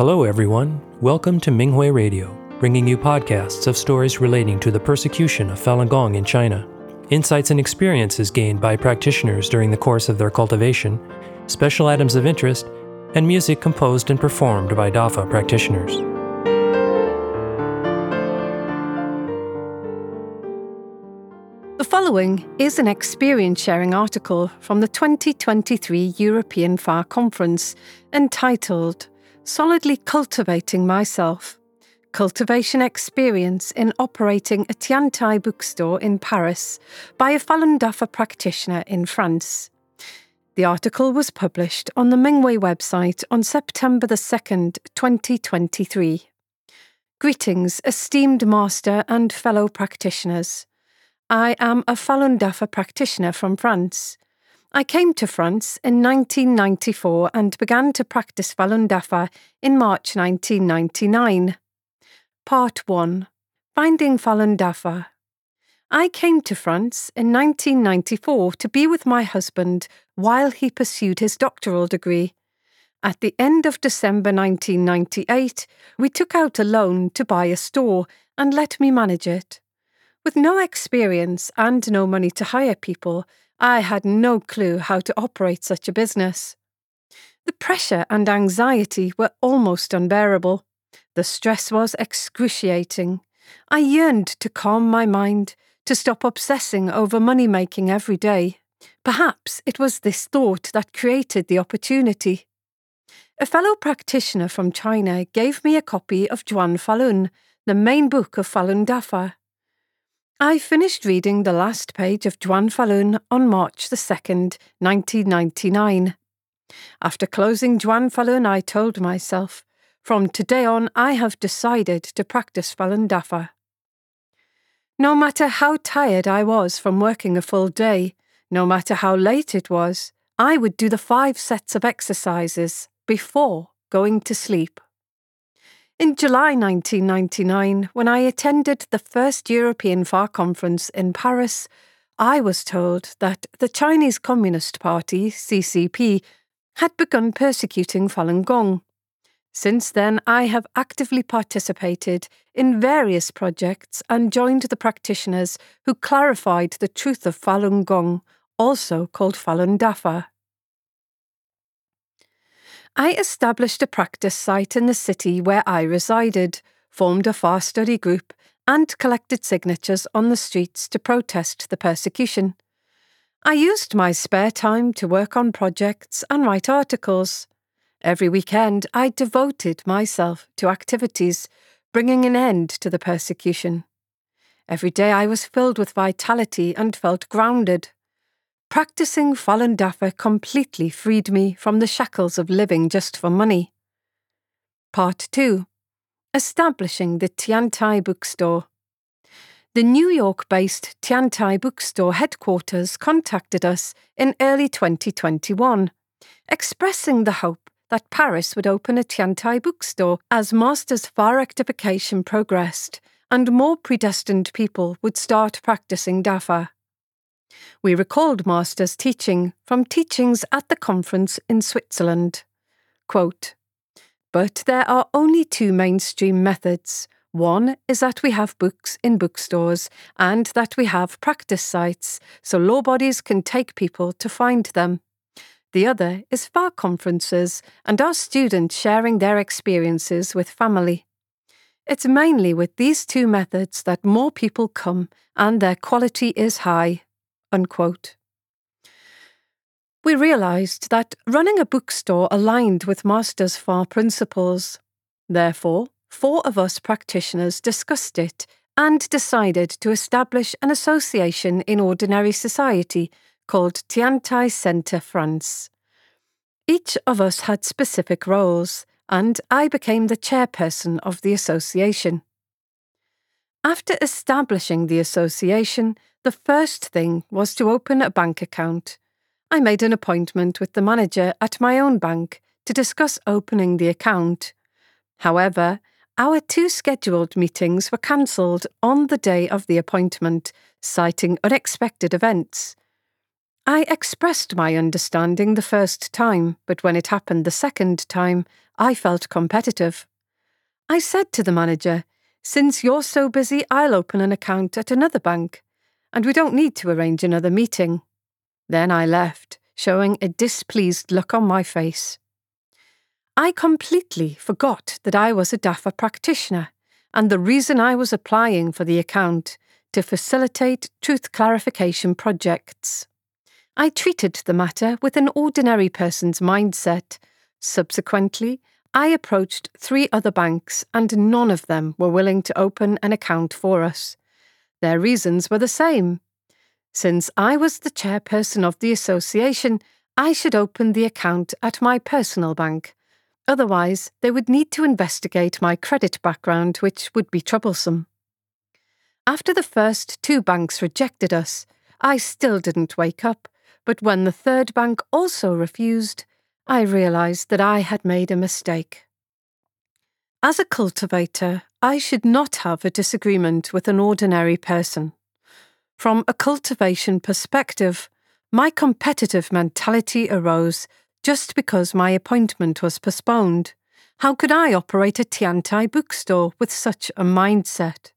Hello, everyone. Welcome to Minghui Radio, bringing you podcasts of stories relating to the persecution of Falun Gong in China, insights and experiences gained by practitioners during the course of their cultivation, special items of interest, and music composed and performed by DAFA practitioners. The following is an experience sharing article from the 2023 European Fa Conference entitled Solidly Cultivating Myself Cultivation Experience in Operating a Tianti Bookstore in Paris by a Falun Dafa practitioner in France. The article was published on the Minghui website on September the 2nd, 2023. Greetings, esteemed master and fellow practitioners. I am a Falun Dafa practitioner from France. I came to France in 1994 and began to practice Falun Dafa in March 1999. Part 1 Finding Falun Dafa. I came to France in 1994 to be with my husband while he pursued his doctoral degree. At the end of December 1998, we took out a loan to buy a store and let me manage it. With no experience and no money to hire people, I had no clue how to operate such a business. The pressure and anxiety were almost unbearable. The stress was excruciating. I yearned to calm my mind, to stop obsessing over money making every day. Perhaps it was this thought that created the opportunity. A fellow practitioner from China gave me a copy of Zhuan Falun, the main book of Falun Dafa. I finished reading the last page of Zhuan Falun on March the 2nd, 1999. After closing Zhuan Falun, I told myself, from today on, I have decided to practice Falun Dafa. No matter how tired I was from working a full day, no matter how late it was, I would do the five sets of exercises before going to sleep. In July 1999, when I attended the first European Fa conference in Paris, I was told that the Chinese Communist Party, CCP, had begun persecuting Falun Gong. Since then, I have actively participated in various projects and joined the practitioners who clarified the truth of Falun Gong, also called Falun Dafa. I established a practice site in the city where I resided, formed a Fa study group, and collected signatures on the streets to protest the persecution. I used my spare time to work on projects and write articles. Every weekend, I devoted myself to activities bringing an end to the persecution. Every day I was filled with vitality and felt grounded. Practicing Falun Dafa completely freed me from the shackles of living just for money. Part 2 Establishing the Tianti Bookstore. The New York based Tianti Bookstore headquarters contacted us in early 2021, expressing the hope that Paris would open a Tianti bookstore as Master's Fa rectification progressed and more predestined people would start practicing Dafa. We recalled Master's teaching from teachings at the conference in Switzerland. Quote, but there are only two mainstream methods. One is that we have books in bookstores and that we have practice sites so law bodies can take people to find them. The other is Fa conferences and our students sharing their experiences with family. It's mainly with these two methods that more people come and their quality is high. Unquote. We realised that running a bookstore aligned with Master's Fa principles. Therefore, four of us practitioners discussed it and decided to establish an association in ordinary society called Tianti Centre France. Each of us had specific roles, and I became the chairperson of the association. After establishing the association, the first thing was to open a bank account. I made an appointment with the manager at my own bank to discuss opening the account. However, our two scheduled meetings were cancelled on the day of the appointment, citing unexpected events. I expressed my understanding the first time, but when it happened the second time, I felt competitive. I said to the manager, Since you're so busy, I'll open an account at another bank, and we don't need to arrange another meeting. Then I left, showing a displeased look on my face. I completely forgot that I was a DAFA practitioner and the reason I was applying for the account to facilitate truth clarification projects. I treated the matter with an ordinary person's mindset. Subsequently, I approached three other banks, and none of them were willing to open an account for us. Their reasons were the same. Since I was the chairperson of the association, I should open the account at my personal bank. Otherwise, they would need to investigate my credit background, which would be troublesome. After the first two banks rejected us, I still didn't wake up, but when the third bank also refused, I realised that I had made a mistake. As a cultivator, I should not have a disagreement with an ordinary person. From a cultivation perspective, my competitive mentality arose just because my appointment was postponed. How could I operate a Tianti bookstore with such a mindset?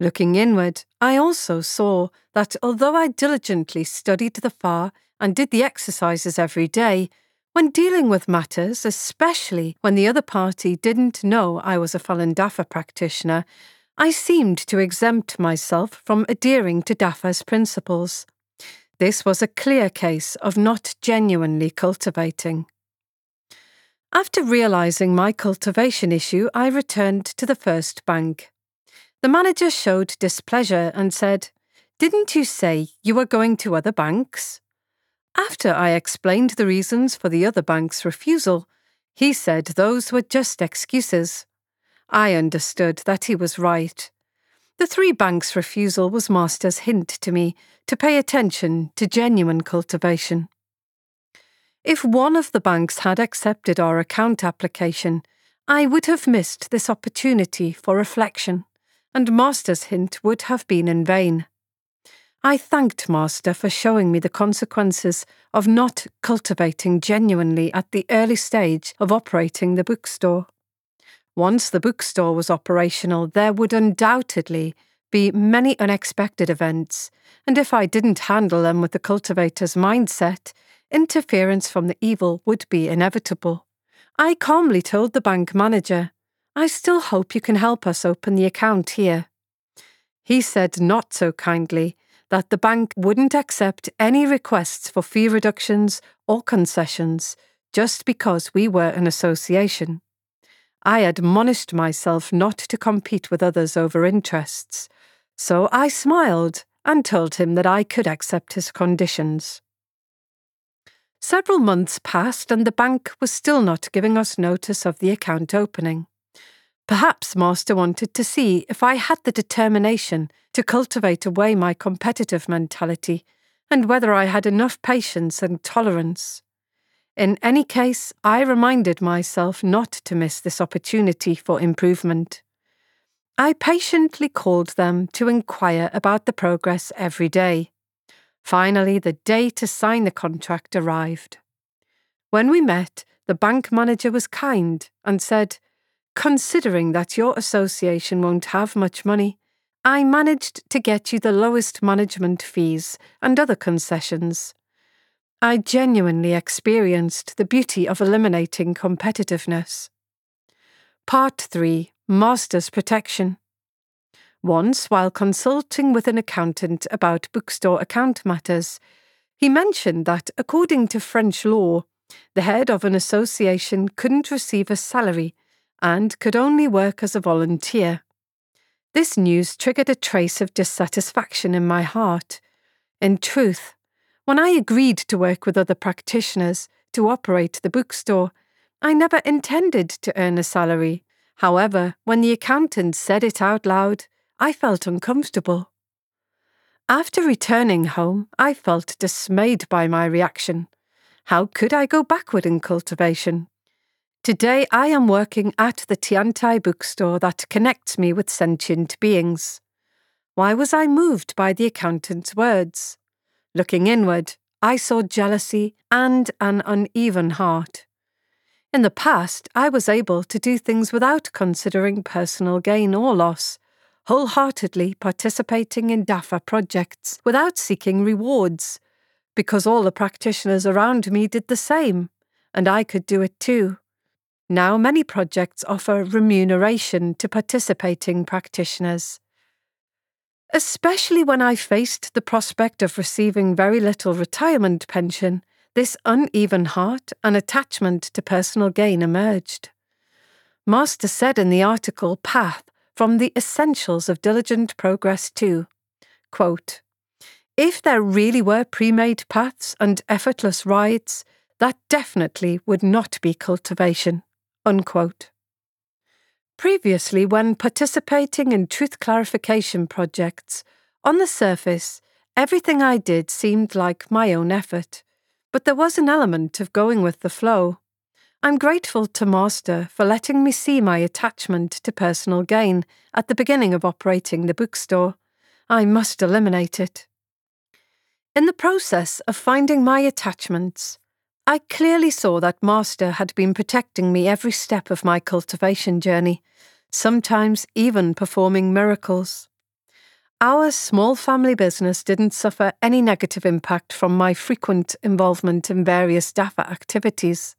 Looking inward, I also saw that although I diligently studied the Fa and did the exercises every day, when dealing with matters, especially when the other party didn't know I was a Falun Dafa practitioner, I seemed to exempt myself from adhering to Dafa's principles. This was a clear case of not genuinely cultivating. After realising my cultivation issue, I returned to the first bank. The manager showed displeasure and said, Didn't you say you were going to other banks? After I explained the reasons for the other bank's refusal, he said those were just excuses. I understood that he was right. The three banks' refusal was Master's hint to me to pay attention to genuine cultivation. If one of the banks had accepted our account application, I would have missed this opportunity for reflection, and Master's hint would have been in vain. I thanked Master for showing me the consequences of not cultivating genuinely at the early stage of operating the bookstore. Once the bookstore was operational, there would undoubtedly be many unexpected events, and if I didn't handle them with the cultivator's mindset, interference from the evil would be inevitable. I calmly told the bank manager, I still hope you can help us open the account here. He said not so kindly that the bank wouldn't accept any requests for fee reductions or concessions just because we were an association. I admonished myself not to compete with others over interests, so I smiled and told him that I could accept his conditions. Several months passed and the bank was still not giving us notice of the account opening. Perhaps Master wanted to see if I had the determination to cultivate away my competitive mentality and whether I had enough patience and tolerance. In any case, I reminded myself not to miss this opportunity for improvement. I patiently called them to inquire about the progress every day. Finally, the day to sign the contract arrived. When we met, the bank manager was kind and said, Considering that your association won't have much money, I managed to get you the lowest management fees and other concessions. I genuinely experienced the beauty of eliminating competitiveness. Part 3 Master's Protection. Once, while consulting with an accountant about bookstore account matters, he mentioned that, according to French law, the head of an association couldn't receive a salary and could only work as a volunteer. This news triggered a trace of dissatisfaction in my heart. In truth, when I agreed to work with other practitioners to operate the bookstore, I never intended to earn a salary. However, when the accountant said it out loud, I felt uncomfortable. After returning home, I felt dismayed by my reaction. How could I go backward in cultivation? Today I am working at the Tianti bookstore that connects me with sentient beings. Why was I moved by the accountant's words? Looking inward, I saw jealousy and an uneven heart. In the past, I was able to do things without considering personal gain or loss, wholeheartedly participating in DAFA projects without seeking rewards, because all the practitioners around me did the same, and I could do it too. Now, many projects offer remuneration to participating practitioners. Especially when I faced the prospect of receiving very little retirement pension, this uneven heart and attachment to personal gain emerged. Master said in the article Path from the Essentials of Diligent Progress 2 quote, If there really were pre made paths and effortless rides, that definitely would not be cultivation. Unquote. Previously, when participating in truth clarification projects, on the surface, everything I did seemed like my own effort, but there was an element of going with the flow. I'm grateful to Master for letting me see my attachment to personal gain at the beginning of operating the bookstore. I must eliminate it. In the process of finding my attachments, I clearly saw that Master had been protecting me every step of my cultivation journey, sometimes even performing miracles. Our small family business didn't suffer any negative impact from my frequent involvement in various DAFA activities.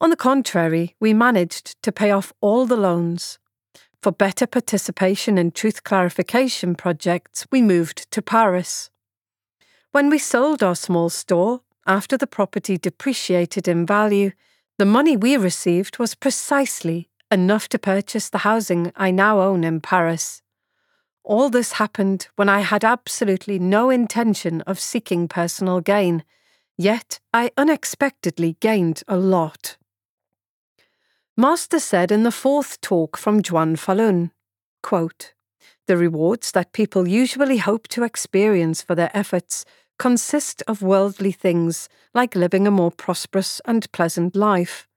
On the contrary, we managed to pay off all the loans. For better participation in truth clarification projects, we moved to Paris. When we sold our small store, after the property depreciated in value, the money we received was precisely enough to purchase the housing I now own in Paris. All this happened when I had absolutely no intention of seeking personal gain, yet I unexpectedly gained a lot. Master said in the fourth talk from Zhuan Falun, quote, The rewards that people usually hope to experience for their efforts consist of worldly things, like living a more prosperous and pleasant life.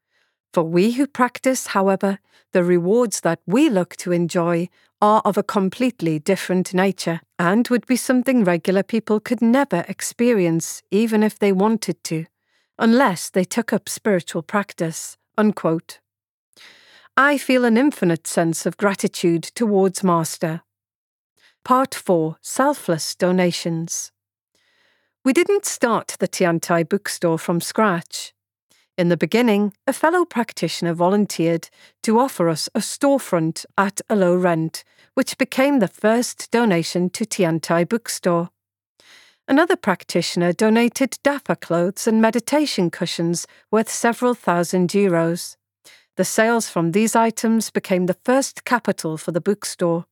For we who practice, however, the rewards that we look to enjoy are of a completely different nature and would be something regular people could never experience, even if they wanted to, unless they took up spiritual practice. Unquote. I feel an infinite sense of gratitude towards Master. Part 4 Selfless Donations we didn't start the Tianti bookstore from scratch. In the beginning, a fellow practitioner volunteered to offer us a storefront at a low rent, which became the first donation to Tianti bookstore. Another practitioner donated DAFA clothes and meditation cushions worth several thousand euros. The sales from these items became the first capital for the bookstore.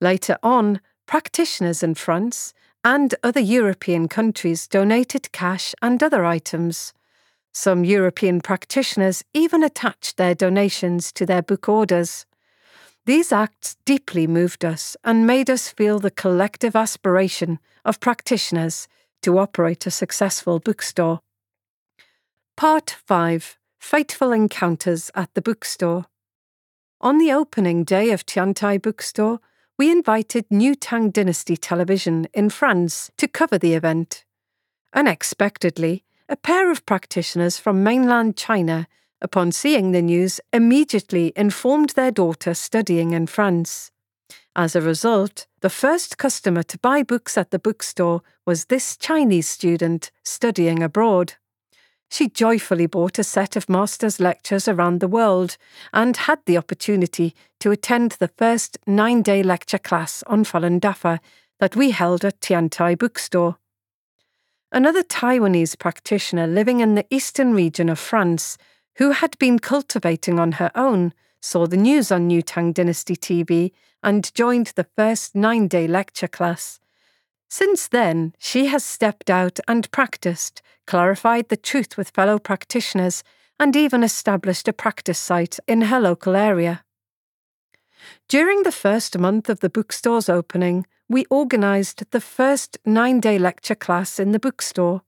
Later on, practitioners in France and other European countries donated cash and other items. Some European practitioners even attached their donations to their book orders. These acts deeply moved us and made us feel the collective aspiration of practitioners to operate a successful bookstore. Part 5 Fateful Encounters at the Bookstore. On the opening day of Tianti Bookstore, we invited New Tang Dynasty Television in France to cover the event. Unexpectedly, a pair of practitioners from mainland China, upon seeing the news, immediately informed their daughter studying in France. As a result, the first customer to buy books at the bookstore was this Chinese student studying abroad. She joyfully bought a set of master's lectures around the world and had the opportunity to attend the first nine day lecture class on Falun Dafa that we held at Tianti Bookstore. Another Taiwanese practitioner living in the eastern region of France, who had been cultivating on her own, saw the news on New Tang Dynasty TV and joined the first nine day lecture class. Since then, she has stepped out and practiced, clarified the truth with fellow practitioners, and even established a practice site in her local area. During the first month of the bookstore's opening, we organised the first nine day lecture class in the bookstore.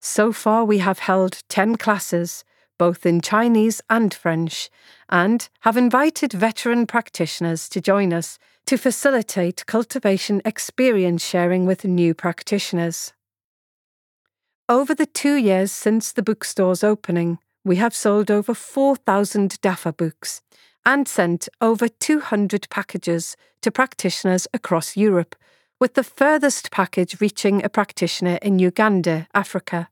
So far, we have held 10 classes, both in Chinese and French, and have invited veteran practitioners to join us to facilitate cultivation experience sharing with new practitioners. Over the two years since the bookstore's opening, we have sold over 4,000 DAFA books and sent over 200 packages to practitioners across Europe, with the furthest package reaching a practitioner in Uganda, Africa.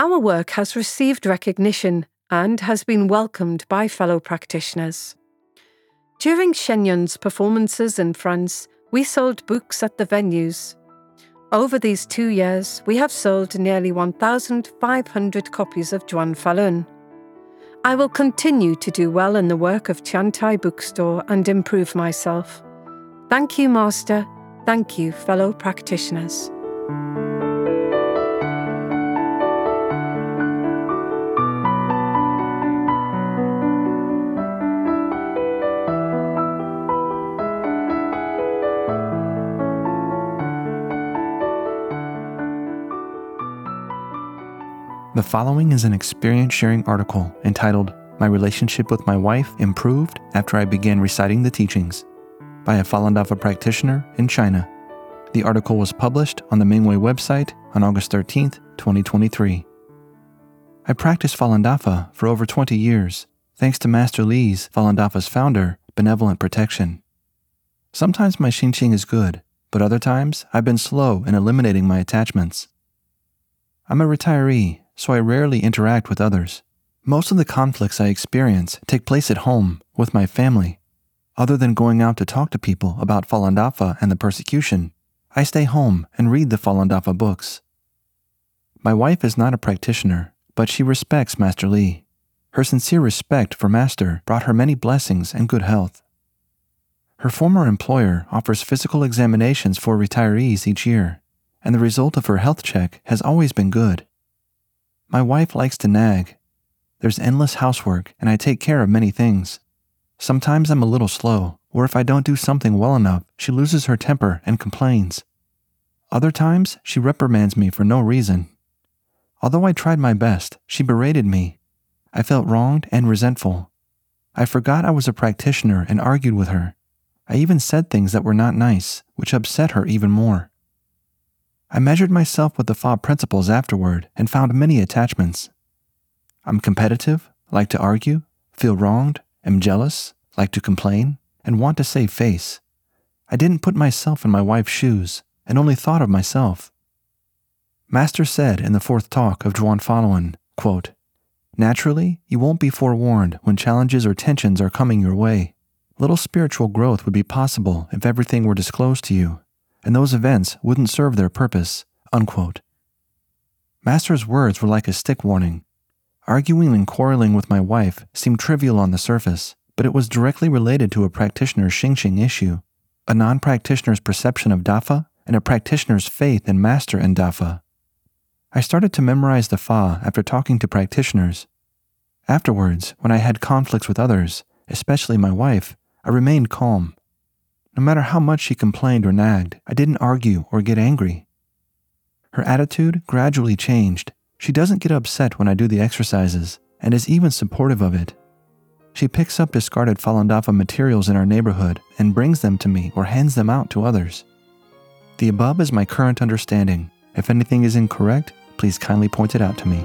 Our work has received recognition and has been welcomed by fellow practitioners. During Shen Yun's performances in France, we sold books at the venues. Over these two years, we have sold nearly 1,500 copies of Zhuan Falun. I will continue to do well in the work of Tianti Bookstore and improve myself. Thank you, Master. Thank you, fellow practitioners. The following is an experience sharing article entitled My Relationship with My Wife Improved After I Began Reciting the Teachings by a Falun Dafa practitioner in China. The article was published on the Minghui website on August 13, 2023. I practiced Falun Dafa for over 20 years, thanks to Master Li's Falun Dafa's founder, Benevolent Protection. Sometimes my xinxing is good, but other times I've been slow in eliminating my attachments. I'm a retiree so I rarely interact with others. Most of the conflicts I experience take place at home with my family. Other than going out to talk to people about Falun Dafa and the persecution, I stay home and read the Falun Dafa books. My wife is not a practitioner, but she respects Master Li. Her sincere respect for Master brought her many blessings and good health. Her former employer offers physical examinations for retirees each year, and the result of her health check has always been good. My wife likes to nag. There's endless housework, and I take care of many things. Sometimes I'm a little slow, or if I don't do something well enough, she loses her temper and complains. Other times, she reprimands me for no reason. Although I tried my best, she berated me. I felt wronged and resentful. I forgot I was a practitioner and argued with her. I even said things that were not nice, which upset her even more. I measured myself with the FOB principles afterward and found many attachments. I'm competitive, like to argue, feel wronged, am jealous, like to complain, and want to save face. I didn't put myself in my wife's shoes and only thought of myself. Master said in the fourth talk of Zhuan Falun, quote, Naturally, you won't be forewarned when challenges or tensions are coming your way. Little spiritual growth would be possible if everything were disclosed to you and those events wouldn't serve their purpose. Unquote. Master's words were like a stick warning. Arguing and quarreling with my wife seemed trivial on the surface, but it was directly related to a practitioner's xinxing issue, a non practitioner's perception of Dafa, and a practitioner's faith in Master and Dafa. I started to memorize the Fa after talking to practitioners. Afterwards, when I had conflicts with others, especially my wife, I remained calm. No matter how much she complained or nagged, I didn't argue or get angry. Her attitude gradually changed. She doesn't get upset when I do the exercises and is even supportive of it. She picks up discarded Falun Dafa materials in our neighborhood and brings them to me or hands them out to others. The above is my current understanding. If anything is incorrect, please kindly point it out to me.